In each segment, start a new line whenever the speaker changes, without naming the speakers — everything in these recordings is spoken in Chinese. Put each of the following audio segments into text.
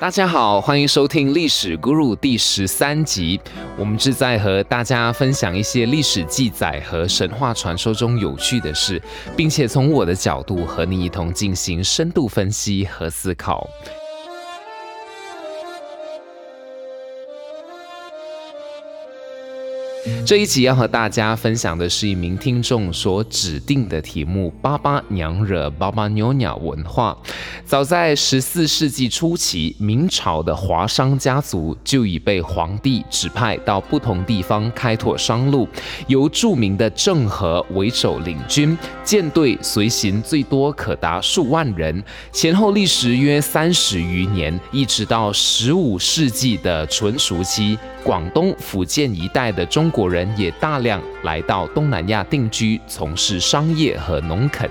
大家好，欢迎收听《历史 Guru》第十三集。我们是在和大家分享一些历史记载和神话传说中有趣的事，并且从我的角度和你一同进行深度分析和思考。这一集要和大家分享的是一名听众所指定的题目——巴巴娘惹、巴巴妞鸟文化。早在十四世纪初期，明朝的华商家族就已被皇帝指派到不同地方开拓商路，由著名的郑和为首领军，舰队随行最多可达数万人，前后历时约三十余年，一直到十五世纪的纯熟期，广东、福建一带的中。国人也大量来到东南亚定居，从事商业和农垦。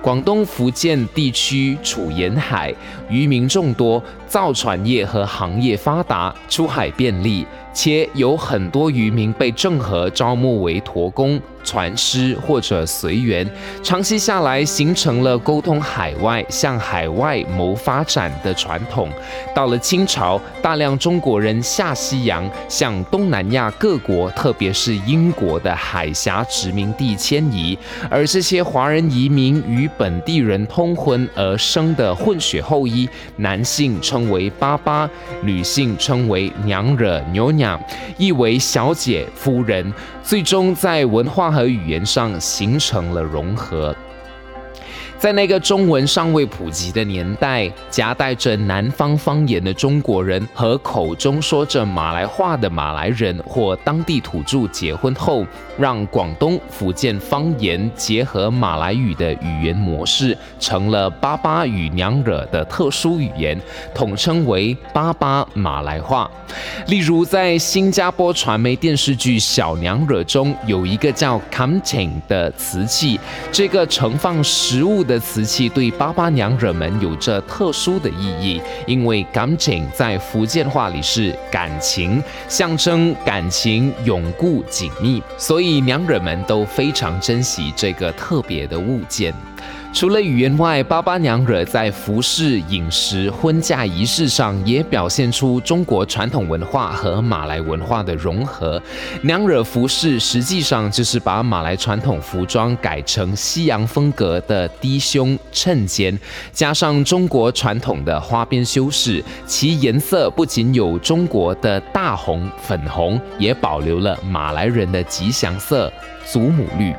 广东、福建地区处沿海，渔民众多，造船业和行业发达，出海便利。且有很多渔民被郑和招募为驼工、船师或者随员，长期下来形成了沟通海外、向海外谋发展的传统。到了清朝，大量中国人下西洋，向东南亚各国，特别是英国的海峡殖民地迁移。而这些华人移民与本地人通婚而生的混血后裔，男性称为“巴巴”，女性称为“娘惹”、“牛娘”。意为小姐、夫人，最终在文化和语言上形成了融合。在那个中文尚未普及的年代，夹带着南方方言的中国人和口中说着马来话的马来人或当地土著结婚后，让广东、福建方言结合马来语的语言模式，成了巴巴与娘惹的特殊语言，统称为巴巴马来话。例如，在新加坡传媒电视剧《小娘惹》中，有一个叫 “come ting” 的瓷器，这个盛放食物的。瓷器对八八娘惹们有着特殊的意义，因为感情在福建话里是感情，象征感情永固紧密，所以娘惹们都非常珍惜这个特别的物件。除了语言外，巴巴娘惹在服饰、饮食、婚嫁仪式上也表现出中国传统文化和马来文化的融合。娘惹服饰实际上就是把马来传统服装改成西洋风格的低胸衬肩，加上中国传统的花边修饰，其颜色不仅有中国的大红、粉红，也保留了马来人的吉祥色祖母绿。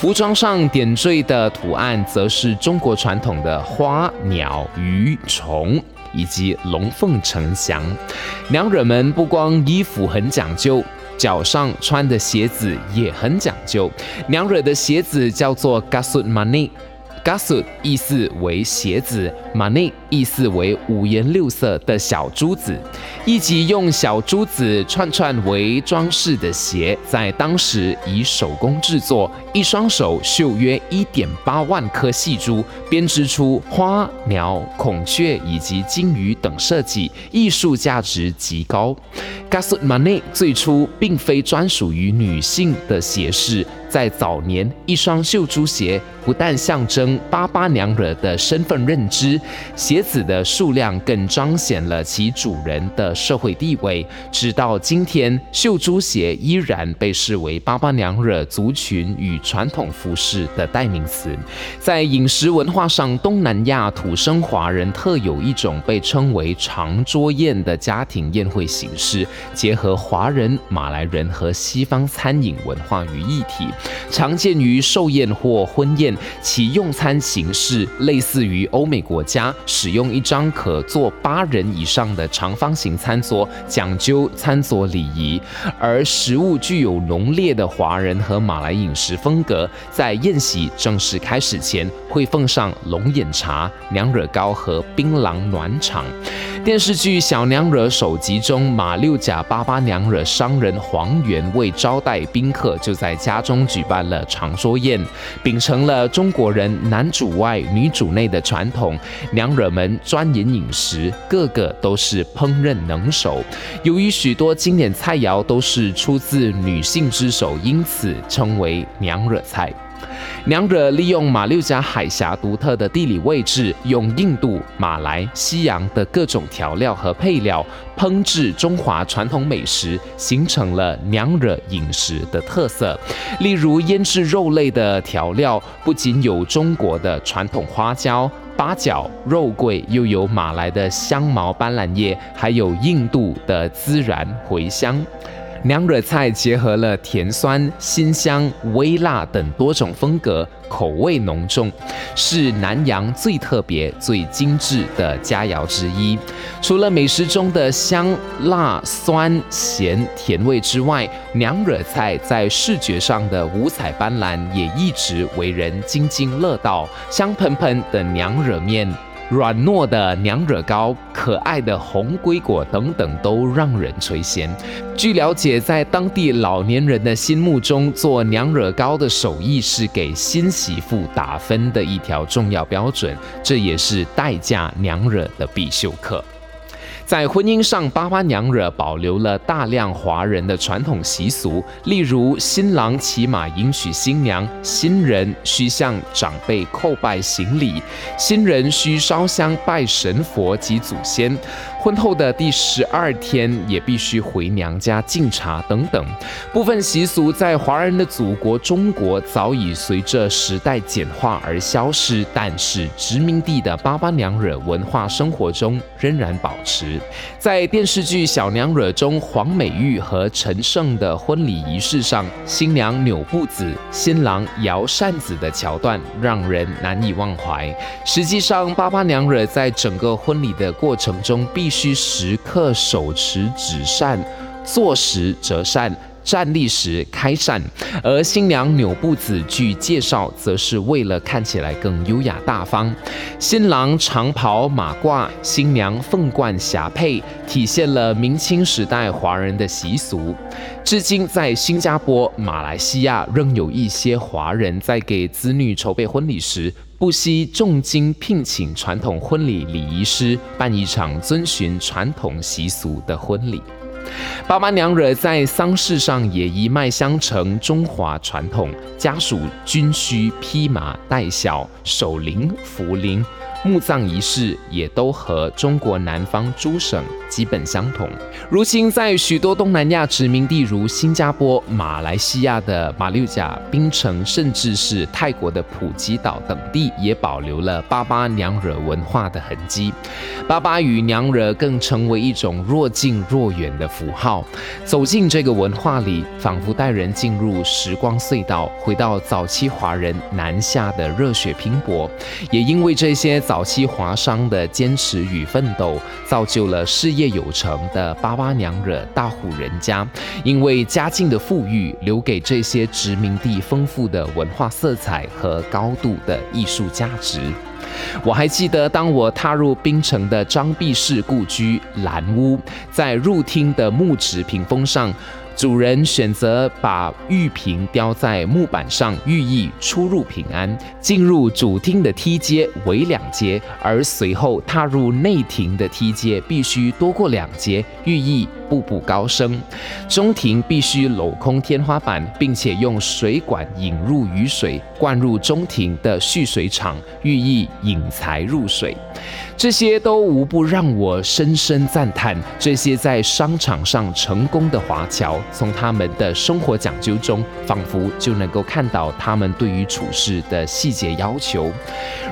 服装上点缀的图案，则是中国传统的花鸟鱼虫以及龙凤呈祥。娘惹们不光衣服很讲究，脚上穿的鞋子也很讲究。娘惹的鞋子叫做 gasut mani。Gasut 意思为鞋子，Mani 意思为五颜六色的小珠子，以及用小珠子串串为装饰的鞋，在当时以手工制作，一双手绣约一点八万颗细珠，编织出花鸟、孔雀以及金鱼等设计，艺术价值极高。Gasut Mani 最初并非专属于女性的鞋饰。在早年，一双绣珠鞋不但象征巴巴娘惹的身份认知，鞋子的数量更彰显了其主人的社会地位。直到今天，绣珠鞋依然被视为巴巴娘惹族群与传统服饰的代名词。在饮食文化上，东南亚土生华人特有一种被称为长桌宴的家庭宴会形式，结合华人、马来人和西方餐饮文化于一体。常见于寿宴或婚宴，其用餐形式类似于欧美国家使用一张可坐八人以上的长方形餐桌，讲究餐桌礼仪。而食物具有浓烈的华人和马来饮食风格，在宴席正式开始前，会奉上龙眼茶、娘惹糕和槟榔暖场。电视剧《小娘惹》首集中，马六甲巴巴娘惹商人黄元为招待宾客，就在家中举办了长桌宴，秉承了中国人男主外女主内的传统。娘惹们钻研饮食，个个都是烹饪能手。由于许多经典菜肴都是出自女性之手，因此称为娘惹菜。娘惹利用马六甲海峡独特的地理位置，用印度、马来西洋的各种调料和配料烹制中华传统美食，形成了娘惹饮食的特色。例如腌制肉类的调料，不仅有中国的传统花椒、八角、肉桂，又有马来的香茅斑斓叶，还有印度的孜然茴香。娘惹菜结合了甜酸、辛香、微辣等多种风格，口味浓重，是南洋最特别、最精致的佳肴之一。除了美食中的香、辣、酸、咸、甜味之外，娘惹菜在视觉上的五彩斑斓也一直为人津津乐道。香喷喷的娘惹面。软糯的娘惹糕、可爱的红龟果等等，都让人垂涎。据了解，在当地老年人的心目中，做娘惹糕的手艺是给新媳妇打分的一条重要标准，这也是待嫁娘惹的必修课。在婚姻上，巴巴娘惹保留了大量华人的传统习俗，例如新郎骑马迎娶新娘，新人需向长辈叩拜行礼，新人需烧香拜神佛及祖先。婚后的第十二天也必须回娘家敬茶等等。部分习俗在华人的祖国中国早已随着时代简化而消失，但是殖民地的巴巴娘惹文化生活中仍然保持。在电视剧《小娘惹》中，黄美玉和陈胜的婚礼仪式上，新娘扭步子，新郎摇扇子的桥段让人难以忘怀。实际上，巴巴娘惹在整个婚礼的过程中必需时刻手持纸扇，坐时折扇。站立时开扇，而新娘扭步子，据介绍，则是为了看起来更优雅大方。新郎长袍马褂，新娘凤冠霞帔，体现了明清时代华人的习俗。至今，在新加坡、马来西亚，仍有一些华人在给子女筹备婚礼时，不惜重金聘请传统婚礼礼仪师，办一场遵循传统习俗的婚礼。爸妈娘惹在丧事上也一脉相承，中华传统，家属均需披麻戴孝，守灵扶灵。墓葬仪式也都和中国南方诸省基本相同。如今，在许多东南亚殖民地，如新加坡、马来西亚的马六甲、槟城，甚至是泰国的普吉岛等地，也保留了巴巴娘惹文化的痕迹。巴巴与娘惹更成为一种若近若远的符号。走进这个文化里，仿佛带人进入时光隧道，回到早期华人南下的热血拼搏。也因为这些。早期华商的坚持与奋斗，造就了事业有成的巴巴娘惹大户人家。因为家境的富裕，留给这些殖民地丰富的文化色彩和高度的艺术价值。我还记得，当我踏入槟城的张弼士故居蓝屋，在入厅的木质屏风上。主人选择把玉瓶雕在木板上，寓意出入平安。进入主厅的梯阶为两阶，而随后踏入内庭的梯阶必须多过两阶，寓意步步高升。中庭必须镂空天花板，并且用水管引入雨水，灌入中庭的蓄水厂，寓意引财入水。这些都无不让我深深赞叹。这些在商场上成功的华侨，从他们的生活讲究中，仿佛就能够看到他们对于处事的细节要求。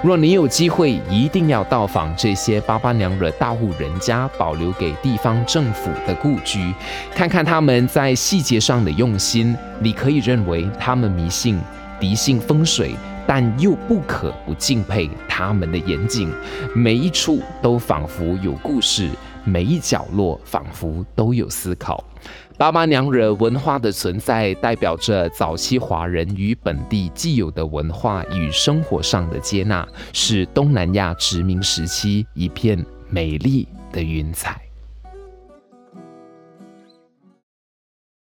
若你有机会，一定要到访这些巴巴娘惹大户人家保留给地方政府的故居，看看他们在细节上的用心。你可以认为他们迷信、迷信风水。但又不可不敬佩他们的严谨，每一处都仿佛有故事，每一角落仿佛都有思考。巴巴娘惹文化的存在，代表着早期华人与本地既有的文化与生活上的接纳，是东南亚殖民时期一片美丽的云彩。